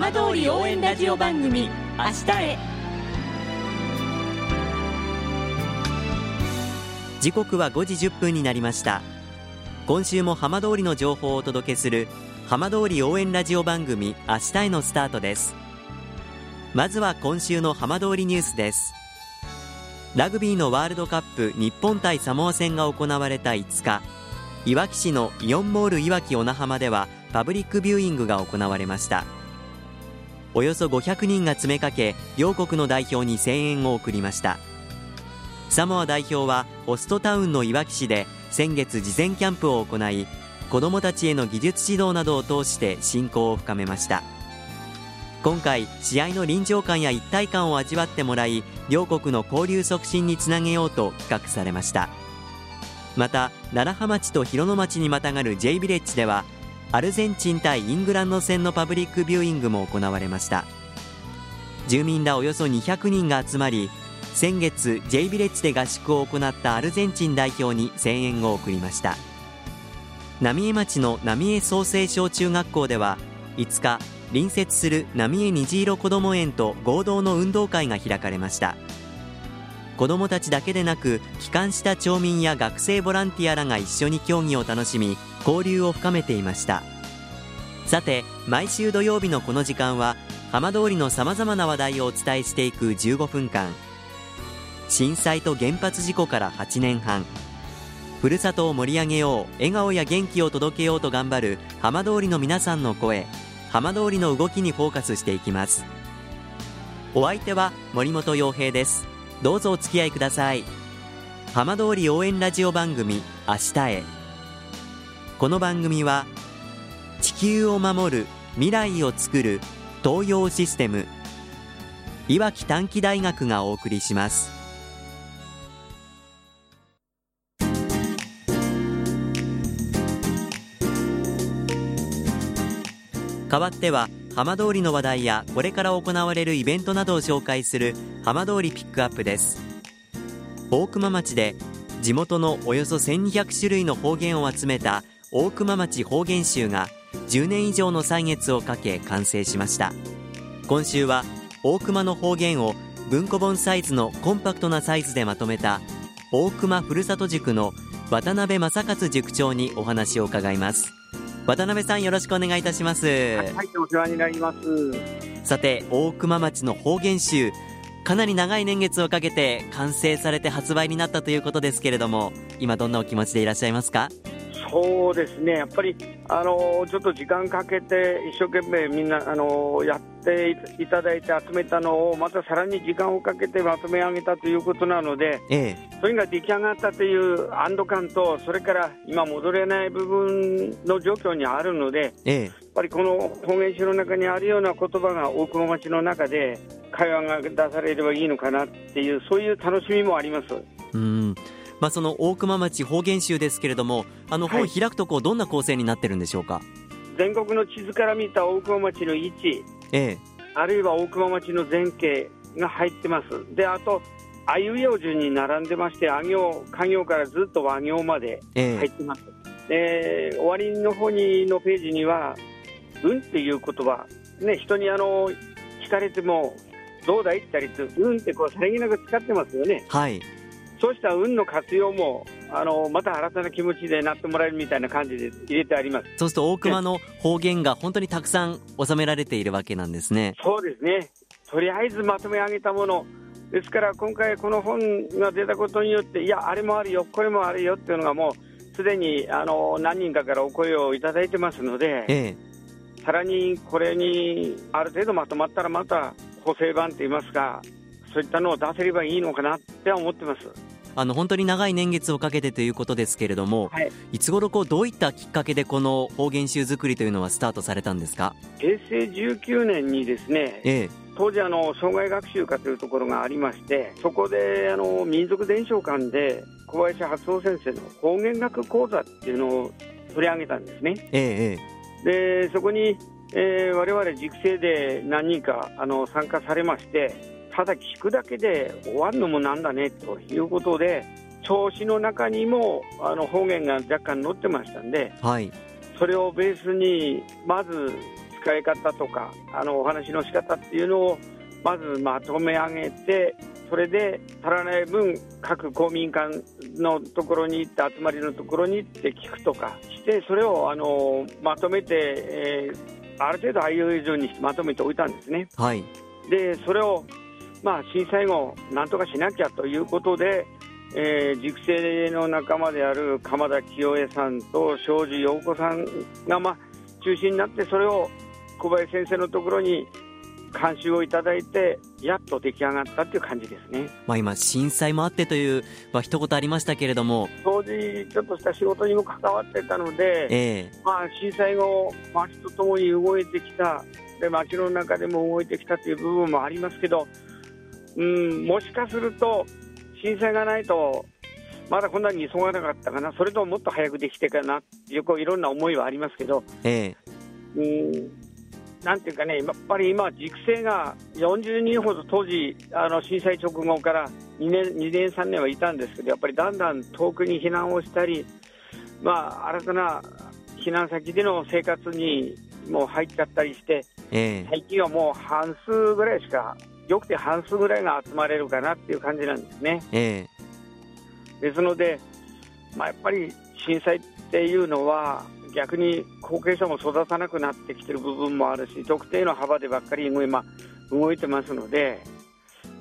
浜通り応援ラジオ番組明日へ。時刻は5時1分になりました。今週も浜通りの情報をお届けする浜通り応援ラジオ番組明日へのスタートです。まずは今週の浜通りニュースです。ラグビーのワールドカップ日本対サモア戦が行われた5日。いわき市のイオンモールいわき小名浜ではパブリックビューイングが行われました。およそ500人が詰めかけ両国の代表に声援を送りました。サモア代表はホストタウンのいわき市で先月事前キャンプを行い子どもたちへの技術指導などを通して親交を深めました。今回試合の臨場感や一体感を味わってもらい両国の交流促進につなげようと企画されました。また楢葉町と広野町にまたがる J ビレッジではアルゼンチン対イングランド戦のパブリックビューイングも行われました。住民らおよそ200人が集まり先月 J ビレッジで合宿を行ったアルゼンチン代表に声援を送りました。浪江町の浪江創生小中学校では5日隣接する浪江虹色こども園と合同の運動会が開かれました。子どもたちだけでなく帰還した町民や学生ボランティアらが一緒に競技を楽しみ交流を深めていました。さて毎週土曜日のこの時間は浜通りのさまざまな話題をお伝えしていく15分間。震災と原発事故から8年半。ふるさとを盛り上げよう笑顔や元気を届けようと頑張る浜通りの皆さんの声。浜通りの動きにフォーカスしていきます。お相手は森本洋平です。どうぞお付き合いください。浜通り応援ラジオ番組明日へ。この番組は地球を守る未来をつくる東洋システムいわき短期大学がお送りします。代わっては浜通りの話題やこれから行われるイベントなどを紹介する浜通りピックアップです。大熊町で地元のおよそ1200種類の方言を集めた大熊町方言集が10年以上の歳月をかけ完成しました。今週は大熊の方言を文庫本サイズのコンパクトなサイズでまとめた大熊ふるさと塾の渡辺正勝塾長にお話を伺います。渡辺さんよろしくお願いいたします。はいお世話になります。さて大熊町の方言集かなり長い年月をかけて完成されて発売になったということですけれども今どんなお気持ちでいらっしゃいますか？そうですね、やっぱりあのちょっと時間かけて、一生懸命みんなあのやっていただいて集めたのを、またさらに時間をかけてまとめ上げたということなので、ええ、それが出来上がったという安堵感と、それから今、戻れない部分の状況にあるので、ええ、やっぱりこの方言集の中にあるような言葉が大熊町の中で会話が出されればいいのかなっていう、そういう楽しみもあります。うんまあ、その大熊町方言集ですけれども、あの本開くとこうどんな構成になってるんでしょうか？全国の地図から見た大熊町の位置、ええ、あるいは大熊町の前景が入ってます。であとあいうえお順に並んでまして、あ行、家業からずっと和行まで入ってます。ええ、終わりの方にのページには、うんっていう言葉、ね、人にあの聞かれても、どうだいって言ったりうんってこうさりげなく使ってますよね。はいそうした運の活用もあのまた新たな気持ちでなってもらえるみたいな感じで入れてありますそうすると大熊の方言が本当にたくさん収められているわけなんですね。そうですねとりあえずまとめ上げたものですから今回この本が出たことによっていやあれもあるよこれもあるよっていうのがもうすでにあの何人かからお声をいただいてますので、ええ、さらにこれにある程度まとまったらまた補正版といいますかそういったのを出せればいいのかなって思ってます。あの本当に長い年月をかけてということですけれども、はい、いつ頃こうどういったきっかけでこの方言集作りというのはスタートされたんですか？平成19年にですね、ええ、当時あの障害学習科というところがありましてそこであの民族伝承館で小林初夫先生の方言学講座っていうのを取り上げたんですね。ええ、でそこに、えー、我々塾生で何人かあの参加されましてただ聞くだけで終わるのもなんだねということで調子の中にもあの方言が若干載ってましたんで、はい、それをベースにまず作扱い方とかあのお話の仕方っていうのをまずまとめ上げてそれで足らない分各公民館のところに行って集まりのところに行って聞くとかしてそれをあのまとめて、えー、ある程度あいう以上にまとめておいたんですね。はい、でそれをまあ、震災後、なんとかしなきゃということで、えー、塾生の仲間である鎌田清江さんと庄司陽子さんが、まあ、中心になってそれを小林先生のところに監修をいただいてやっと出来上がったっていう感じですね、まあ、今、震災もあってという、まあ一言ありましたけれども。当時、ちょっとした仕事にも関わってたので、えーまあ、震災後、町とともに動いてきた。で、町の中でも動いてきたという部分もありますけど、うん、もしかすると、震災がないと、まだこんなに急がなかったかな、それとももっと早くできてかなっていろんな思いはありますけど、えうん、なんていうかね、やっぱり今、塾生が40人ほど当時、あの震災直後から2年、2年、3年はいたんですけど、やっぱりだんだん遠くに避難をしたり、まあ、新たな避難先での生活にもう入っちゃったりして、ええ。最近はもう半数ぐらいしか、よくて半数ぐらいが集まれるかなっていう感じなんですね。えですので、まあ、やっぱり震災っていうのは、逆に後継者も育たなくなってきてる部分もあるし、特定の幅でばっかり動い,、まあ、動いてますので、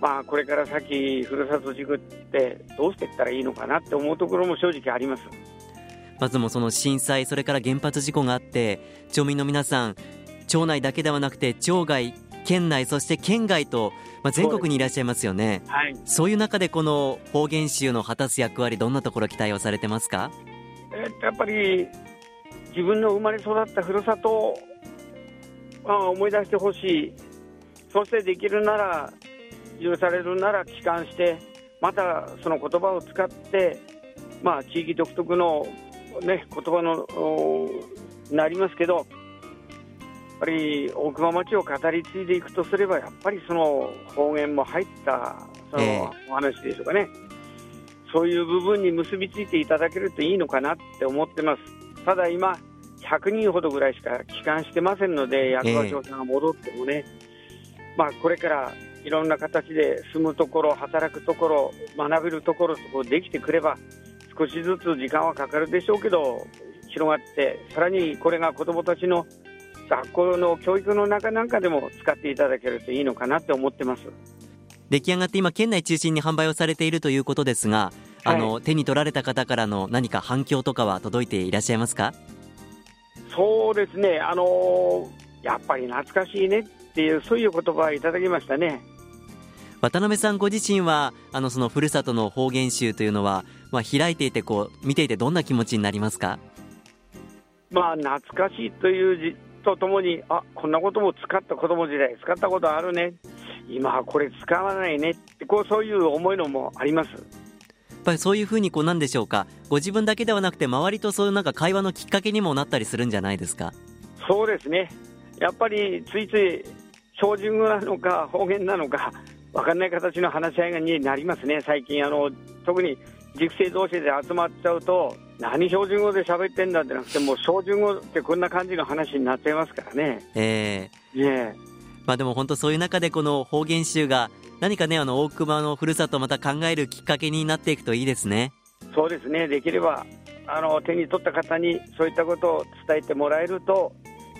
まあ、これから先、ふるさと塾ってどうしていったらいいのかなって思うところも正直あります。まずもその震災、それから原発事故があって、町民の皆さん、町内だけではなくて、町外、県内、そして県外と、まあ、全国にいらっしゃいますよね。はい、そういう中でこの方言集の果たす役割、どんなところ期待をされてますか？えーやっぱり自分の生まれ育ったふるさとをまあ思い出してほしい、そしてできるなら、許されるなら帰還して、またその言葉を使って、まあ、地域独特の、ね、言葉のおなりますけど、ぱり大熊町を語り継いでいくとすれば、やっぱりその方言も入ったそええのお話でしょうかね。そういう部分に結びついていただけるといいのかなって思ってます。ただ今、100人ほどぐらいしか帰還してませんので、役場長さんが戻ってもね、まあ、これからいろんな形で住むところ、働くところ、学べるところとできてくれば、少しずつ時間はかかるでしょうけど、広がって、さらにこれが子どもたちの学校の教育の中なんかでも使っていただけるといいのかなって思ってます。出来上がって今、県内中心に販売をされているということですが、あの手に取られた方からの何か反響とかは届いていらっしゃいますか？そうですね、あのーやっぱり懐かしいねっていう、そういう言葉をいただきましたね。渡辺さんご自身はあのそのふるさとの方言集というのは、まあ、開いていてこう見ていてどんな気持ちになりますか？まあ、懐かしいという字とともに、あこんなことも使った子供時代、使ったことあるね、今はこれ使わないね。って、こうそういう思いのもあります。やっぱりそういうふうにこうなんでしょうか。ご自分だけではなくて周りとそういうなんか会話のきっかけにもなったりするんじゃないですか？そうですね、やっぱりついつい標準語なのか方言なのか、分かんない形の話し合いになりますね、最近、あの特に塾生同士で集まっちゃうと、何標準語で喋ってんだってなくて、もう標準語ってこんな感じの話になっちゃいますからね。ええ。ねえ。まあでも本当そういう中でこの方言集が何かねあの大熊のふるさとをまた考えるきっかけになっていくといいですね。そうですね、できればあの手に取った方にそういったことを伝えてもらえると、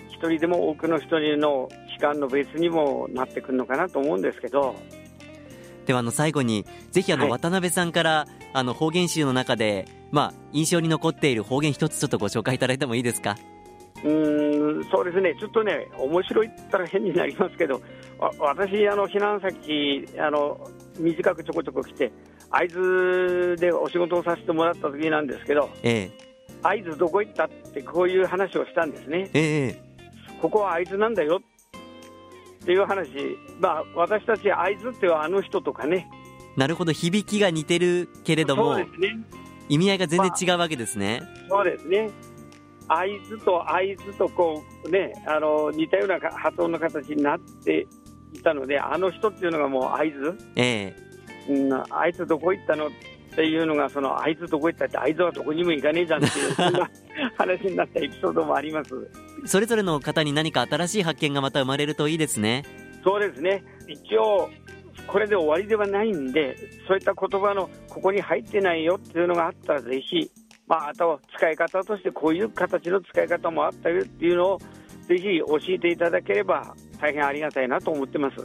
一人でも多くの人の期間のベースにもなってくるのかなと思うんですけど、ではあの最後にぜひあのはい。渡辺さんからあの方言集の中でまあ印象に残っている方言一つちょっとご紹介いただいてもいいですか？うーんそうですね、ちょっとね、面白いったら変になりますけど、わ私、あの避難先あの、短くちょこちょこ来て、会津でお仕事をさせてもらった時なんですけど、え会津どこ行ったって、こういう話をしたんですね。えええここは会津なんだよっていう話、まあ、私たち会津ってはあの人とかね、なるほど響きが似てるけれどもね、意味合いが全然違うわけですね、そうですね。会津と会津とこうね、あの似たようなか発音の形になっていたので、あの人っていうのがもう会津、ええ。うん、あいつどこ行ったの？っっていうのが、その会津どこ行ったって、会津はどこにも行かねえじゃんっていう、そんな話になったエピソードもあります。それぞれの方に何か新しい発見がまた生まれるといいですね。そうですね。一応これで終わりではないんで、そういった言葉のここに入ってないよっていうのがあったら、ぜひ、まあ、あと使い方としてこういう形の使い方もあったよっていうのを、ぜひ教えていただければ、大変ありがたいなと思ってます。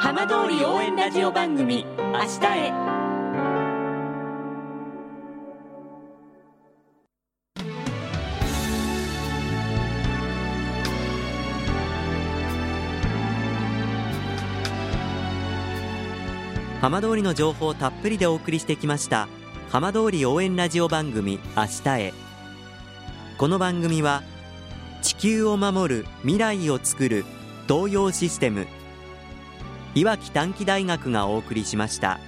浜通り応援ラジオ番組明日へ浜通りの情報をたっぷりでお送りしてきました浜通り応援ラジオ番組明日へこの番組は地球を守る未来をつくる東洋システムいわき短期大学がお送りしました。